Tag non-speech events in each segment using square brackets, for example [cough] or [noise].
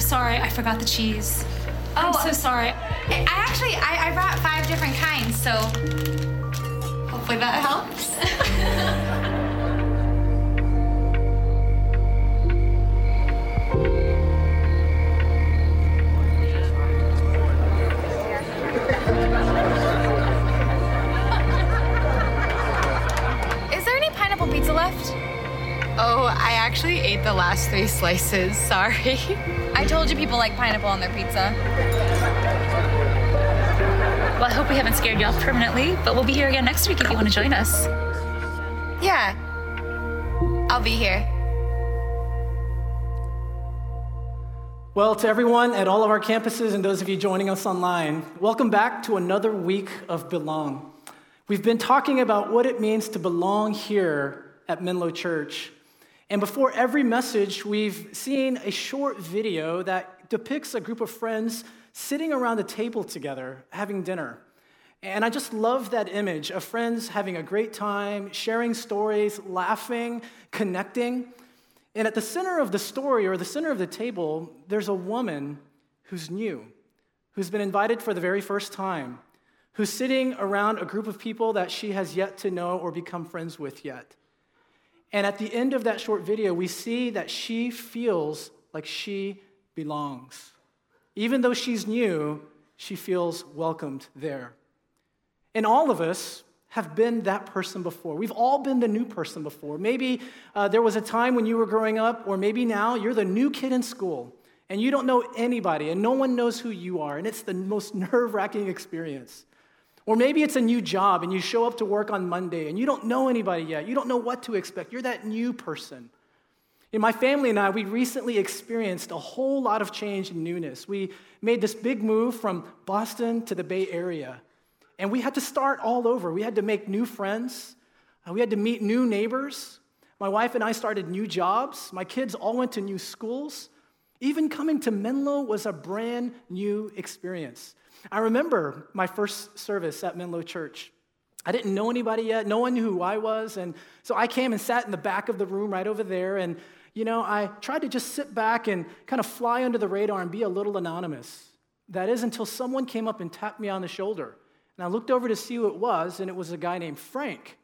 so sorry. I forgot the cheese. Oh, I'm so sorry. I actually, I, I brought five different kinds, so hopefully that helps. [laughs] Is there any pineapple pizza left? Oh, I actually ate the last three slices. [laughs] Sorry. I told you people like pineapple on their pizza. Well, I hope we haven't scared you off permanently, but we'll be here again next week if you want to join us. Yeah. I'll be here. Well, to everyone at all of our campuses and those of you joining us online, welcome back to another week of Belong. We've been talking about what it means to belong here at Menlo Church. And before every message, we've seen a short video that depicts a group of friends sitting around a table together having dinner. And I just love that image of friends having a great time, sharing stories, laughing, connecting. And at the center of the story or the center of the table, there's a woman who's new, who's been invited for the very first time, who's sitting around a group of people that she has yet to know or become friends with yet. And at the end of that short video, we see that she feels like she belongs. Even though she's new, she feels welcomed there. And all of us have been that person before. We've all been the new person before. Maybe uh, there was a time when you were growing up, or maybe now you're the new kid in school and you don't know anybody and no one knows who you are, and it's the most [laughs] nerve wracking experience. Or maybe it's a new job and you show up to work on Monday and you don't know anybody yet. You don't know what to expect. You're that new person. In my family and I, we recently experienced a whole lot of change and newness. We made this big move from Boston to the Bay Area. And we had to start all over. We had to make new friends. Uh, we had to meet new neighbors. My wife and I started new jobs. My kids all went to new schools. Even coming to Menlo was a brand new experience. I remember my first service at Menlo Church. I didn't know anybody yet. No one knew who I was. And so I came and sat in the back of the room right over there. And, you know, I tried to just sit back and kind of fly under the radar and be a little anonymous. That is until someone came up and tapped me on the shoulder. And I looked over to see who it was, and it was a guy named Frank.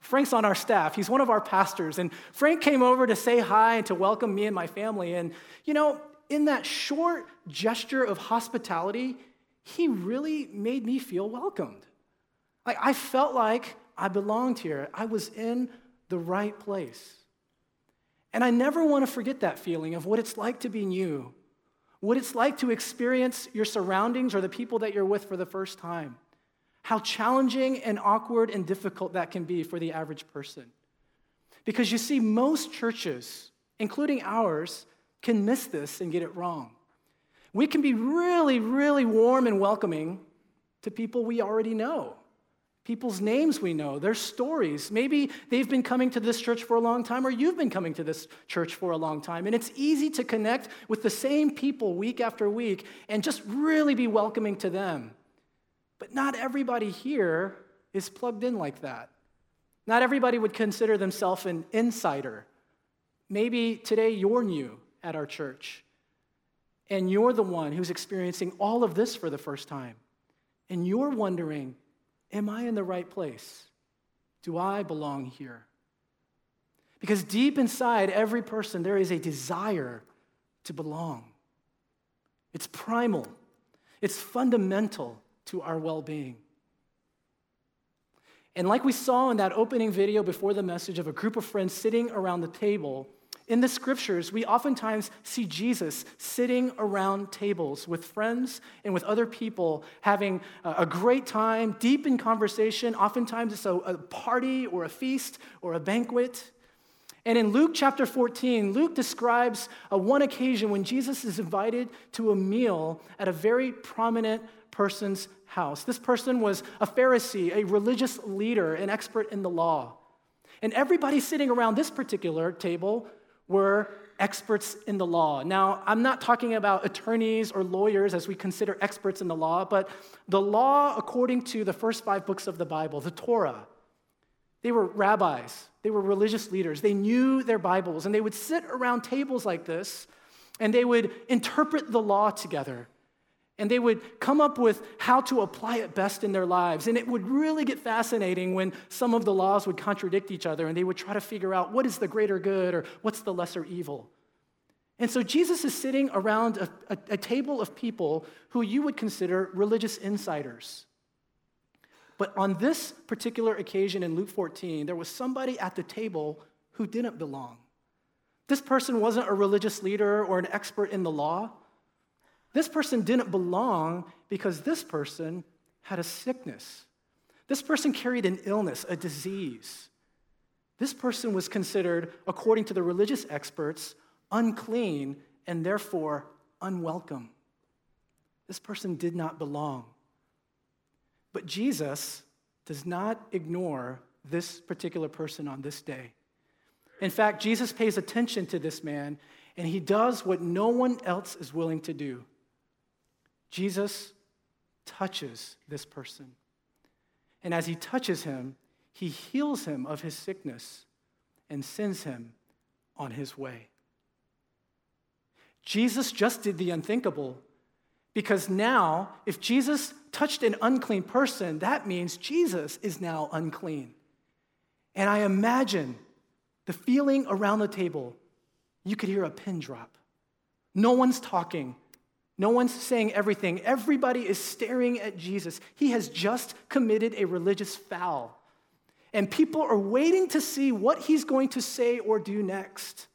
Frank's on our staff. He's one of our pastors. And Frank came over to say hi and to welcome me and my family. And, you know, in that short gesture of hospitality, he really made me feel welcomed. Like I felt like I belonged here. I was in the right place. And I never want to forget that feeling of what it's like to be new, what it's like to experience your surroundings or the people that you're with for the first time. How challenging and awkward and difficult that can be for the average person. Because you see, most churches, including ours, can miss this and get it wrong. We can be really, really warm and welcoming to people we already know, people's names we know, their stories. Maybe they've been coming to this church for a long time, or you've been coming to this church for a long time. And it's easy to connect with the same people week after week and just really be welcoming to them. But not everybody here is plugged in like that. Not everybody would consider themselves an insider. Maybe today you're new at our church, and you're the one who's experiencing all of this for the first time. And you're wondering, am I in the right place? Do I belong here? Because deep inside every person, there is a desire to belong. It's primal, it's fundamental to our well being. And like we saw in that opening video before the message of a group of friends sitting around the table, in the scriptures, we oftentimes see Jesus sitting around tables with friends and with other people, having a great time, deep in conversation. Oftentimes, it's a, party or a feast or a banquet. And in Luke chapter 14, Luke describes one occasion when Jesus is invited to a meal at a very prominent person's house. This person was a Pharisee, a religious leader, an expert in the law. And everybody sitting around this particular table were experts in the law. Now, I'm not talking about attorneys or lawyers as we consider experts in the law, but the law according to the first five books of the Bible, the Torah. They were rabbis, they were religious leaders, they knew their Bibles, and they would sit around tables like this and they would interpret the law together. And they would come up with how to apply it best in their lives. And it would really get fascinating when some of the laws would contradict each other and they would try to figure out what is the greater good or what's the lesser evil. And so Jesus is sitting around a, a, a table of people who you would consider religious insiders. But on this particular occasion in Luke 14, there was somebody at the table who didn't belong. This person wasn't a religious leader or an expert in the law. This person didn't belong because this person had a sickness. This person carried an illness, a disease. This person was considered, according to the religious experts, unclean and therefore unwelcome. This person did not belong. But Jesus does not ignore this particular person on this day. In fact, Jesus pays attention to this man and he does what no one else is willing to do. Jesus touches this person. And as he touches him, he heals him of his sickness and sends him on his way. Jesus just did the unthinkable because now, if Jesus touched an unclean person, that means Jesus is now unclean. And I imagine the feeling around the table, you could hear a pin drop. No one's talking. No one's saying everything. Everybody is staring at Jesus. He has just committed a religious foul. And people are waiting to see what he's going to say or do next.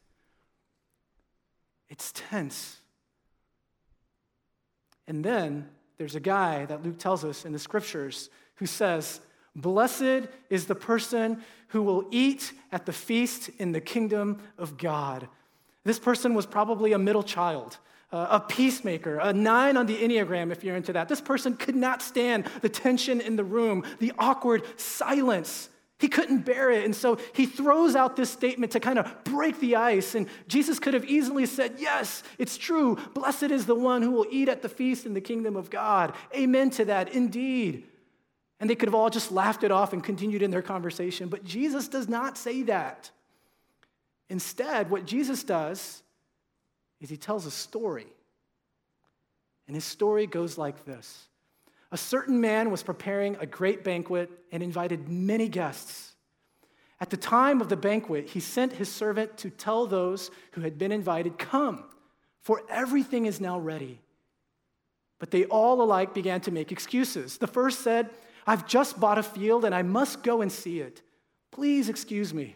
It's tense. And then there's a guy that Luke tells us in the scriptures who says, Blessed is the person who will eat at the feast in the kingdom of God. This person was probably a middle child uh, a peacemaker, a nine on the Enneagram, if you're into that. This person could not stand the tension in the room, the awkward silence. He couldn't bear it. And so he throws out this statement to kind of break the ice. And Jesus could have easily said, Yes, it's true. Blessed is the one who will eat at the feast in the kingdom of God. Amen to that, indeed. And they could have all just laughed it off and continued in their conversation. But Jesus does not say that. Instead, what Jesus does is he tells a story. And his story goes like this A certain man was preparing a great banquet and invited many guests. At the time of the banquet, he sent his servant to tell those who had been invited, Come, for everything is now ready. But they all alike began to make excuses. The first said, I've just bought a field and I must go and see it. Please excuse me.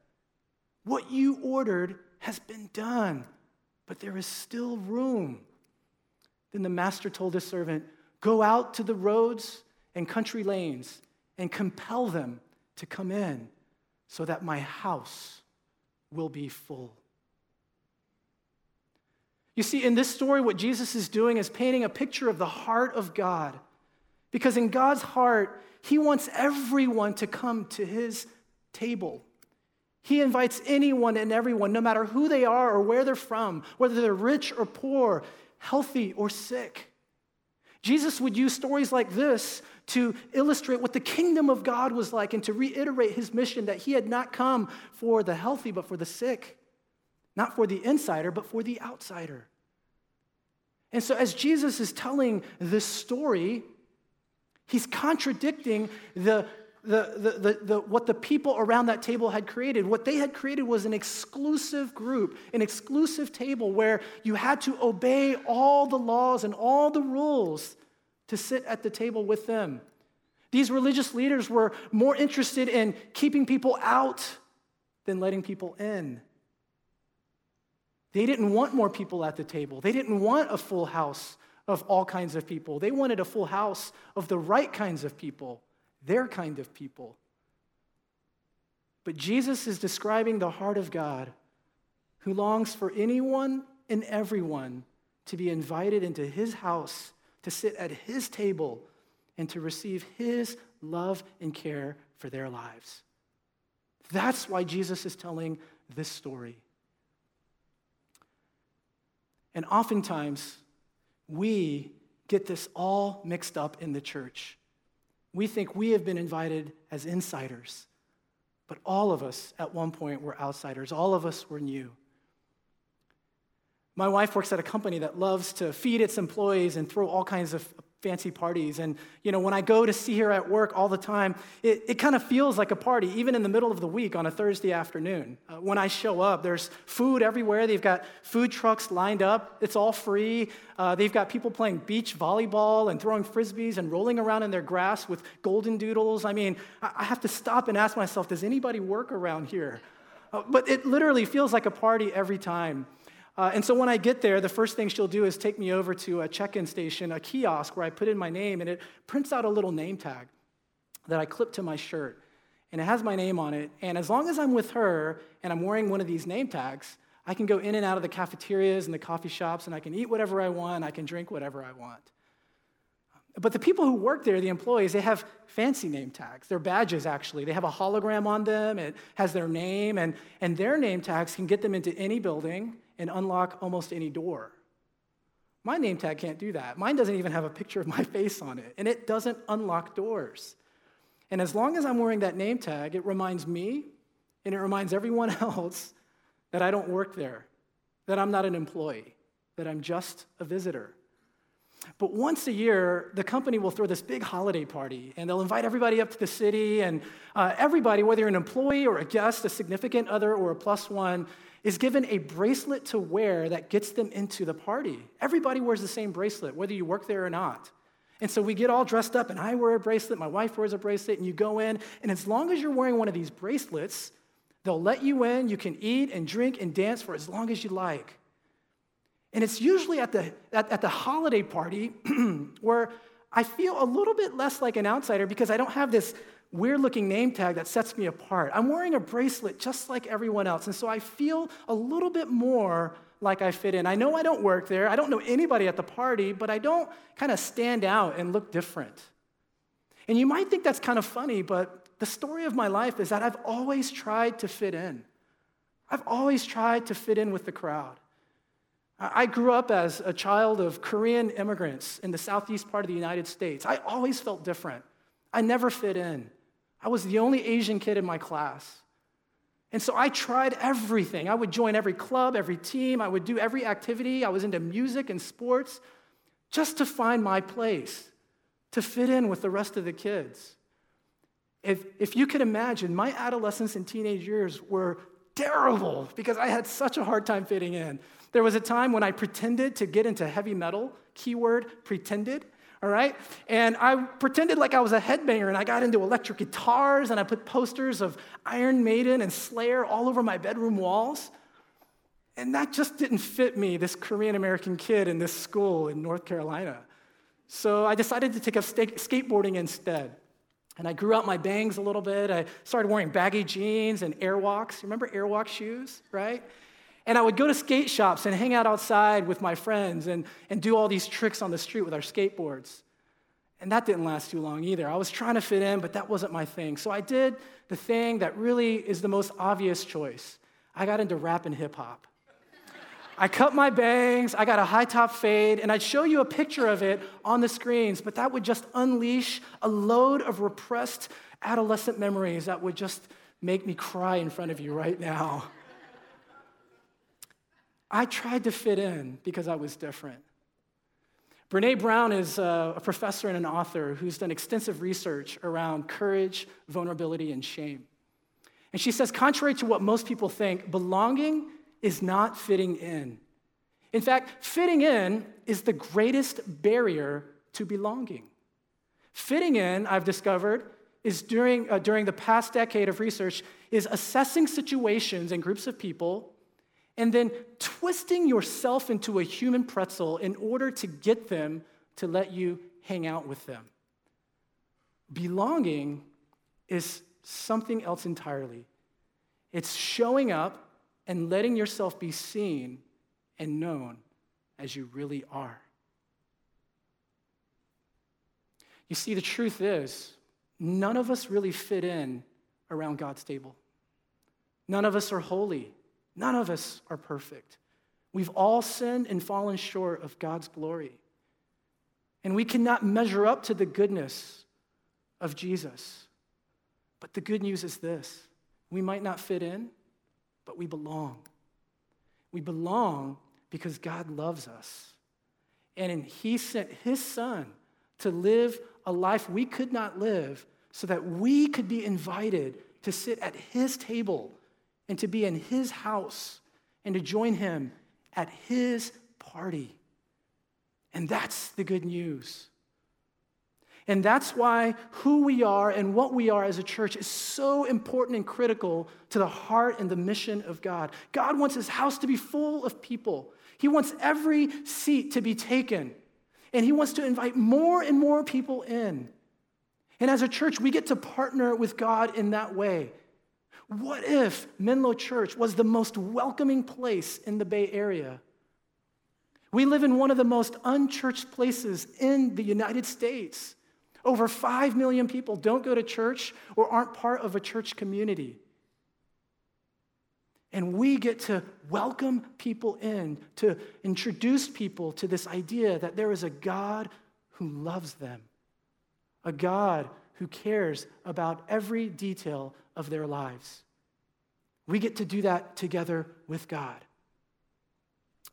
what you ordered has been done, but there is still room. Then the master told his servant, Go out to the roads and country lanes and compel them to come in so that my house will be full. You see, in this story, what Jesus is doing is painting a picture of the heart of God. Because in God's heart, He wants everyone to come to His table. He invites anyone and everyone, no matter who they are or where they're from, whether they're rich or poor, healthy or sick. Jesus would use stories like this to illustrate what the kingdom of God was like and to reiterate his mission that he had not come for the healthy, but for the sick, not for the insider, but for the outsider. And so, as Jesus is telling this story, he's contradicting the the, the, the, the, what the people around that table had created. What they had created was an exclusive group, an exclusive table where you had to obey all the laws and all the rules to sit at the table with them. These religious leaders were more interested in keeping people out than letting people in. They didn't want more people at the table. They didn't want a full house of all kinds of people. They wanted a full house of the right kinds of people, their kind of people. But Jesus is describing the heart of God who longs for anyone and everyone to be invited into his house, to sit at his table, and to receive his love and care for their lives. That's why Jesus is telling this story. And oftentimes, we get this all mixed up in the church. We think we have been invited as insiders, but all of us at one point were outsiders. All of us were new. My wife works at a company that loves to feed its employees and throw all kinds of fancy parties. And, you know, when I go to see her at work all the time, it, it kind of feels like a party, even in the middle of the week on a Thursday afternoon. Uh, when I show up, there's food everywhere. They've got food trucks lined up, it's all free. Uh, they've got people playing beach volleyball and throwing frisbees and rolling around in their grass with golden doodles. I mean, I, have to stop and ask myself, does anybody work around here? Uh, but it literally feels like a party every time. Uh, and so when I get there, the first thing she'll do is take me over to a check in station, a kiosk where I put in my name, and it prints out a little name tag that I clip to my shirt. And it has my name on it. And as long as I'm with her and I'm wearing one of these name tags, I can go in and out of the cafeterias and the coffee shops, and I can eat whatever I want, I can drink whatever I want. But the people who work there, the employees, they have fancy name tags. They're badges, actually. They have a hologram on them, it has their name, and, and their name tags can get them into any building and unlock almost any door. My name tag can't do that. Mine doesn't even have a picture of my [laughs] face on it, and it doesn't unlock doors. And as long as I'm wearing that name tag, it reminds me and it reminds everyone [laughs] else that I don't work there, that I'm not an employee, that I'm just a visitor. But once a year, the company will throw this big holiday party, and they'll invite everybody up to the city, and uh, everybody, whether you're an employee or a guest, a significant other, or a plus one, is given a bracelet to wear that gets them into the party. Everybody wears the same bracelet, whether you work there or not. And so we get all dressed up, and I wear a bracelet, my wife wears a bracelet, and you go in, and as long as you're wearing one of these bracelets, they'll let you in. You can eat and drink and dance for as long as you like. And it's usually at the, at, at the holiday party [clears throat] where I feel a little bit less like an outsider because I don't have this weird looking name tag that sets me apart. I'm wearing a bracelet just like everyone else. And so I feel a little bit more like I fit in. I know I don't work there, I don't know anybody at the party, but I don't kind of stand out and look different. And you might think that's kind of funny, but the story of my life is that I've always tried to fit in. I've always tried to fit in with the crowd. I grew up as a child of Korean immigrants in the southeast part of the United States. I always felt different. I never fit in. I was the only Asian kid in my class. And so I tried everything. I would join every club, every team, I would do every activity. I was into music and sports just to find my place, to fit in with the rest of the kids. If, if you could imagine, my adolescence and teenage years were terrible because I had such a hard time fitting in. There was a time when I pretended to get into heavy metal, keyword pretended all right? And I pretended like I was a headbanger and I got into electric guitars and I put posters of Iron Maiden and Slayer all over my bedroom walls. And that just didn't fit me, this Korean American kid in this school in North Carolina. So I decided to take up skateboarding instead. And I grew out my bangs a little bit. I started wearing baggy jeans and airwalks. Remember airwalk shoes, right? And I would go to skate shops and hang out outside with my friends and, and do all these tricks on the street with our skateboards. And that didn't last too long either. I was trying to fit in, but that wasn't my thing. So I did the thing that really is the most obvious choice I got into rap and hip hop. I cut my bangs, I got a high top fade, and I'd show you a picture of it on the screens, but that would just unleash a load of repressed adolescent memories that would just make me cry in front of you right now. I tried to fit in because I was different. Brene Brown is a professor and an author who's done extensive research around courage, vulnerability, and shame. And she says, contrary to what most people think, belonging is not fitting in. In fact, fitting in is the greatest barrier to belonging. Fitting in, I've discovered, is during, uh, during the past decade of research, is assessing situations and groups of people and then twisting yourself into a human pretzel in order to get them to let you hang out with them. Belonging is something else entirely. It's showing up and letting yourself be seen and known as you really are. You see, the truth is, none of us really fit in around God's table. None of us are holy. None of us are perfect. We've all sinned and fallen short of God's glory. And we cannot measure up to the goodness of Jesus. But the good news is this we might not fit in, but we belong. We belong because God loves us. And He sent His Son to live a life we could not live so that we could be invited to sit at His table and to be in His house and to join Him at His party. And that's the good news. And that's why who we are and what we are as a church is so important and critical to the heart and the mission of God. God wants his house to be full of people, he wants every seat to be taken, and he wants to invite more and more people in. And as a church, we get to partner with God in that way. What if Menlo Church was the most welcoming place in the Bay Area? We live in one of the most unchurched places in the United States. Over 5 million people don't go to church or aren't part of a church community. And we get to welcome people in, to introduce people to this idea that there is a God who loves them, a God who cares about every detail of their lives. We get to do that together with God.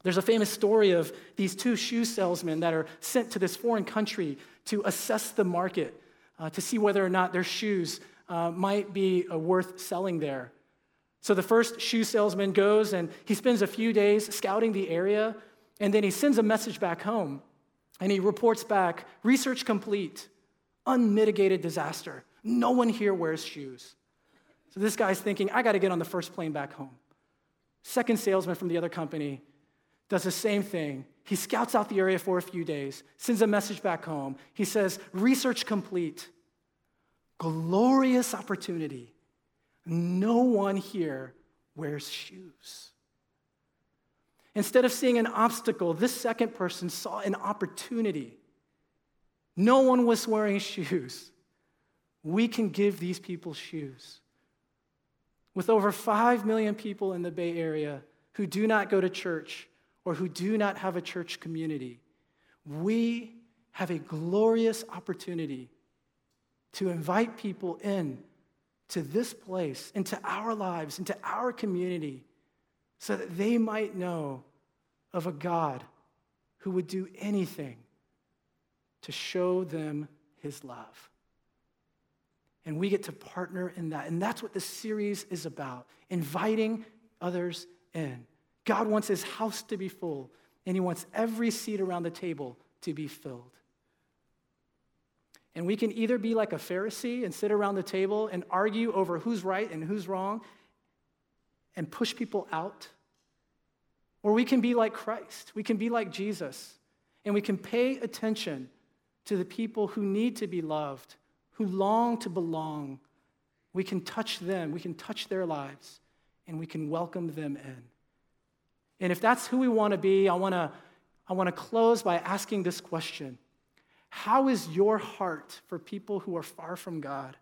There's a famous story of these two shoe salesmen that are sent to this foreign country to assess the market, uh, to see whether or not their shoes uh, might be uh, worth selling there. So the first shoe salesman goes and he spends a few days scouting the area, and then he sends a message back home. And he reports back research complete, unmitigated disaster. No one here wears shoes. So this guy's thinking, I got to get on the first plane back home. Second salesman from the other company does the same thing. He scouts out the area for a few days, sends a message back home. He says, Research complete. Glorious opportunity. No one here wears shoes. Instead of seeing an obstacle, this second person saw an opportunity. No one was wearing [laughs] shoes. We can give these people shoes. With over 5 million people in the Bay Area who do not go to church, or who do not have a church community, we have a glorious opportunity to invite people in to this place, into our lives, into our community, so that they might know of a God who would do anything to show them his love. And we get to partner in that. And that's what this series is about inviting others in. God wants his house to be full, and he wants every seat around the table to be filled. And we can either be like a Pharisee and sit around the table and argue over who's right and who's wrong and push people out, or we can be like Christ. We can be like Jesus, and we can pay attention to the people who need to be loved, who long to belong. We can touch them, we can touch their lives, and we can welcome them in. And if that's who we want to be, I want to I want to close by asking this question How is your heart for people who are far from God?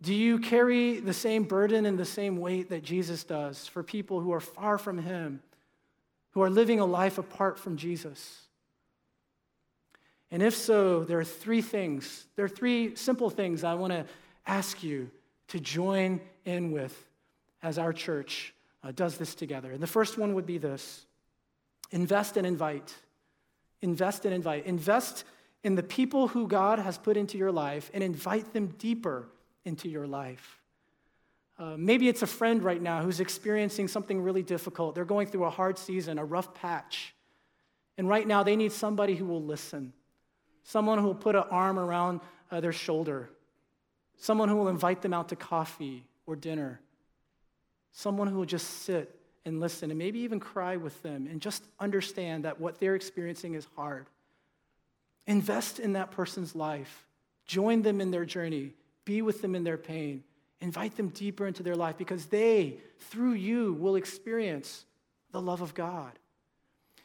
Do you carry the same burden and the same weight that Jesus does for people who are far from Him, who are living a life apart from Jesus? And if so, there are three things, there are three simple things I want to ask you to join in with as our church uh, does this together. And the first one would be this invest and invite. Invest and invite. Invest in the people who God has put into your life and invite them deeper into your life. Uh, maybe it's a friend right now who's experiencing something really difficult. They're going through a hard season, a rough patch. And right now, they need somebody who will listen, someone who will put an arm around uh, their shoulder, someone who will invite them out to coffee or dinner, someone who will just sit and listen and maybe even cry with them and just understand that what they're experiencing is hard. Invest in that person's life, join them in their journey, be with them in their pain, invite them deeper into their life because they, through you, will experience the love of God.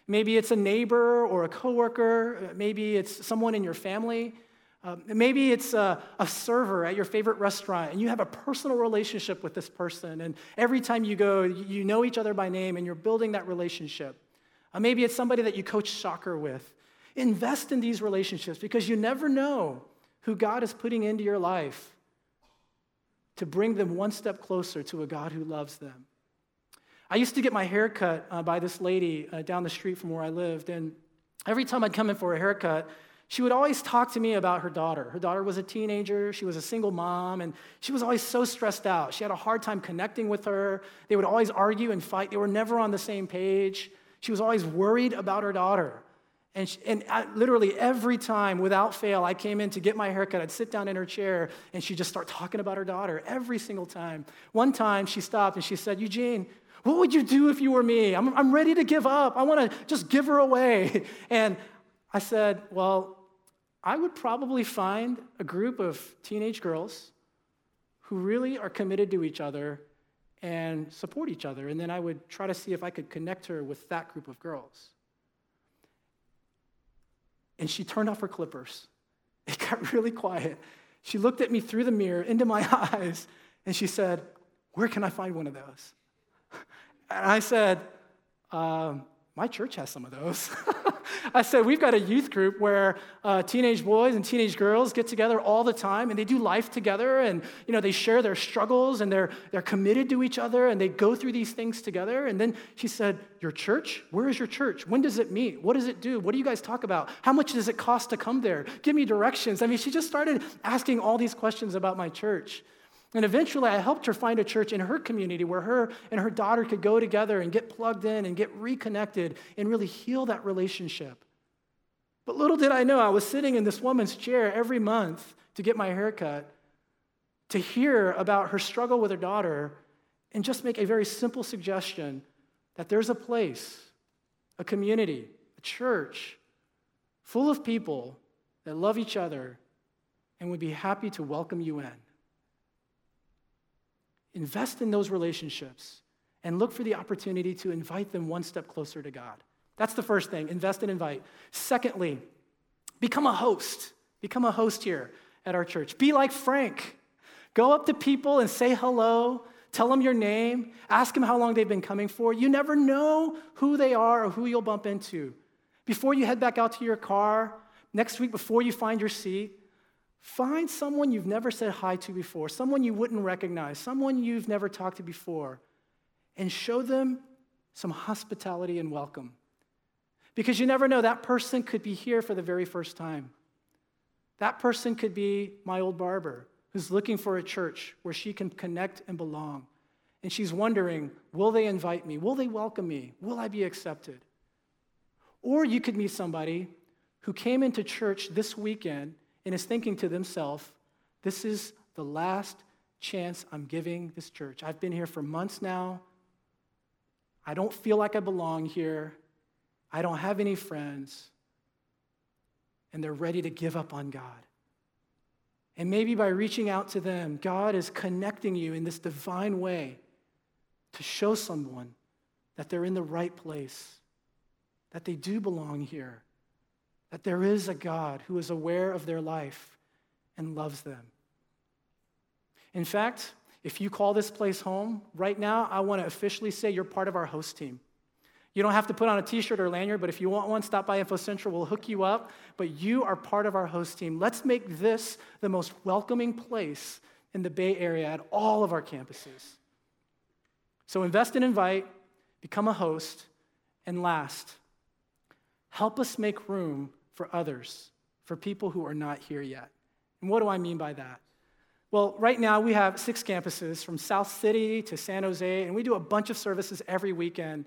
Maybe it's a neighbor or a coworker, maybe it's someone in your family. Uh, maybe it's a, a, server at your favorite restaurant and you have a personal relationship with this person. And every time you go, you know each other by name and you're building that relationship. Uh, maybe it's somebody that you coach soccer with. Invest in these relationships because you never know who God is putting into your life to bring them one step closer to a God who loves them. I used to get my hair cut uh, by this lady uh, down the street from where I lived, and every time I'd come in for a haircut, she would always talk to me about her daughter. Her daughter was a teenager, she was a single mom, and she was always so stressed out. She had a hard time connecting with her. They would always argue and fight, they were never on the same page. She was always worried about her daughter. And, she, and I, literally every time, without fail, I came in to get my haircut, I'd sit down in her chair and she'd just start talking about her daughter every single time. One time she stopped and she said, Eugene, what would you do if you were me? I'm, I'm ready to give up. I want to just give her away. [laughs] And I said, Well, I would probably find a group of teenage girls who really are committed to each other and support each other. And then I would try to see if I could connect her with that group of girls. And she turned off her clippers. It [laughs] got really quiet. She looked at me through the mirror into my [laughs] eyes and she said, Where can I find one of those? And I said, um, My church has some of those. [laughs] I said, we've got a youth group where uh, teenage boys and teenage girls get together all the time and they do life together and, you know, they share their struggles and they're, they're committed to each other and they go through these things together. And then she said, your church? Where is your church? When does it meet? What does it do? What do you guys talk about? How much does it cost to come there? Give me directions. I mean, she just started asking all these questions about my church. And eventually, I helped her find a church in her community where her and her daughter could go together and get plugged in and get reconnected and really heal that relationship. But little did I know, I was sitting in this woman's chair every month to get my haircut to hear about her struggle with her daughter and just make a very simple suggestion that there's a place, a community, a church full of people that love each other and would be happy to welcome you in. Invest in those relationships and look for the opportunity to invite them one step closer to God. That's the first thing invest and invite. Secondly, become a host. Become a host here at our church. Be like Frank. Go up to people and say hello. Tell them your name. Ask them how long they've been coming for. You never know who they are or who you'll bump into. Before you head back out to your car, next week, before you find your seat, Find someone you've never said hi to before, someone you wouldn't recognize, someone you've never talked to before, and show them some hospitality and welcome. Because you never know, that person could be here for the very first time. That person could be my old barber who's looking for a church where she can connect and belong. And she's wondering, will they invite me? Will they welcome me? Will I be accepted? Or you could meet somebody who came into church this weekend and is thinking to themselves, this is the last chance I'm giving this church. I've been here for months now. I don't feel like I belong here. I don't have any friends. And they're ready to give up on God. And maybe by reaching out to them, God is connecting you in this divine way to show someone that they're in the right place, that they do belong here, that there is a God who is aware of their life and loves them. In fact, if you call this place home, right now, I want to officially say you're part of our host team. You don't have to put on a t shirt or lanyard, but if you want one, stop by Info Central. We'll hook you up. But you are part of our host team. Let's make this the most welcoming place in the Bay Area at all of our campuses. So invest and invite, become a host, and last, help us make room for others, for people who are not here yet. And what do I mean by that? Well, right now we have six campuses from South City to San Jose, and we do a bunch of services every weekend.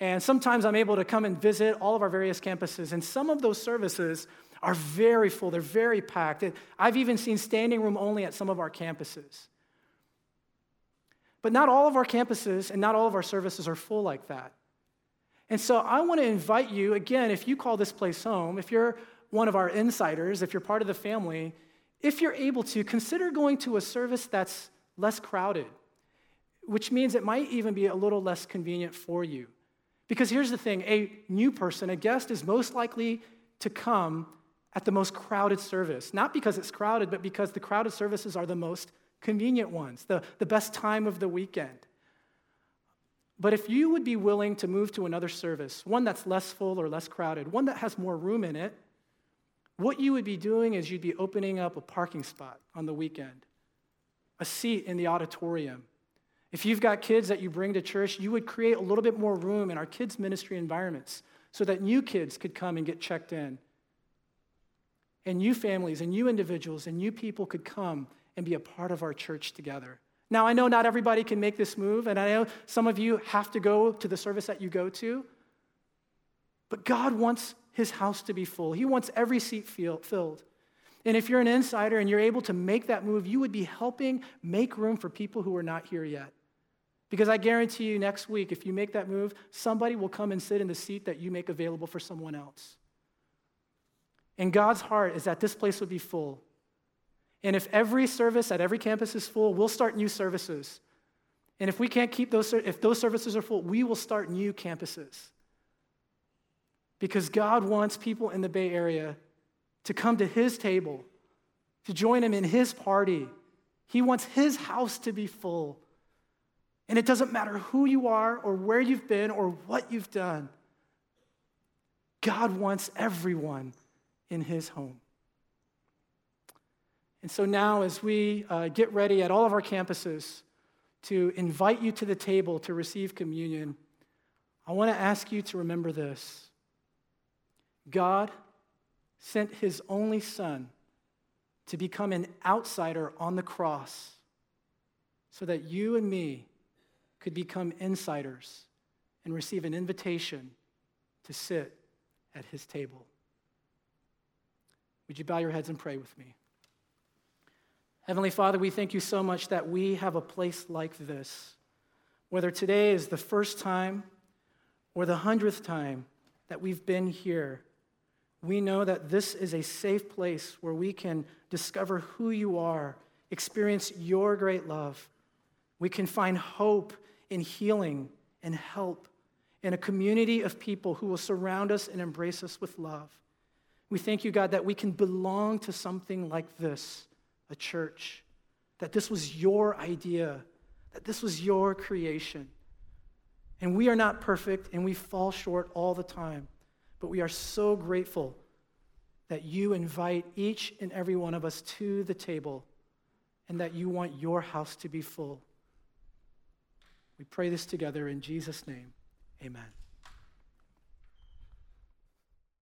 And sometimes I'm able to come and visit all of our various campuses, and some of those services are very full, they're very packed. I've even seen standing room only at some of our campuses. But not all of our campuses and not all of our services are full like that. And so I want to invite you, again, if you call this place home, if you're one of our insiders, if you're part of the family, if you're able to, consider going to a service that's less crowded, which means it might even be a little less convenient for you. Because here's the thing a new person, a guest, is most likely to come at the most crowded service. Not because it's crowded, but because the crowded services are the most convenient ones, the, the best time of the weekend. But if you would be willing to move to another service, one that's less full or less crowded, one that has more room in it, what you would be doing is you'd be opening up a parking spot on the weekend, a seat in the auditorium. If you've got kids that you bring to church, you would create a little bit more room in our kids' ministry environments so that new kids could come and get checked in. And new families and new individuals and new people could come and be a part of our church together. Now, I know not everybody can make this move, and I know some of you have to go to the service that you go to, but God wants his house to be full. He wants every seat filled. And if you're an insider and you're able to make that move, you would be helping make room for people who are not here yet. Because I guarantee you, next week, if you make that move, somebody will come and sit in the seat that you make available for someone else. And God's heart is that this place would be full. And if every service at every campus is full, we'll start new services. And if we can't keep those, if those services are full, we will start new campuses. Because God wants people in the Bay Area to come to His table, to join Him in His party. He wants His house to be full. And it doesn't matter who you are or where you've been or what you've done. God wants everyone in His home. And so now, as we uh, get ready at all of our campuses to invite you to the table to receive communion, I want to ask you to remember this God sent his only son to become an outsider on the cross so that you and me could become insiders and receive an invitation to sit at his table. Would you bow your heads and pray with me? Heavenly Father, we thank you so much that we have a place like this. Whether today is the first time or the hundredth time that we've been here, we know that this is a safe place where we can discover who you are, experience your great love. We can find hope in healing and help in a community of people who will surround us and embrace us with love. We thank you, God, that we can belong to something like this, a church, that this was your idea, that this was your creation. And we are not perfect and we fall short all the time. But we are so grateful that you invite each and every one of us to the table and that you want your house to be full. We pray this together in Jesus' name. Amen.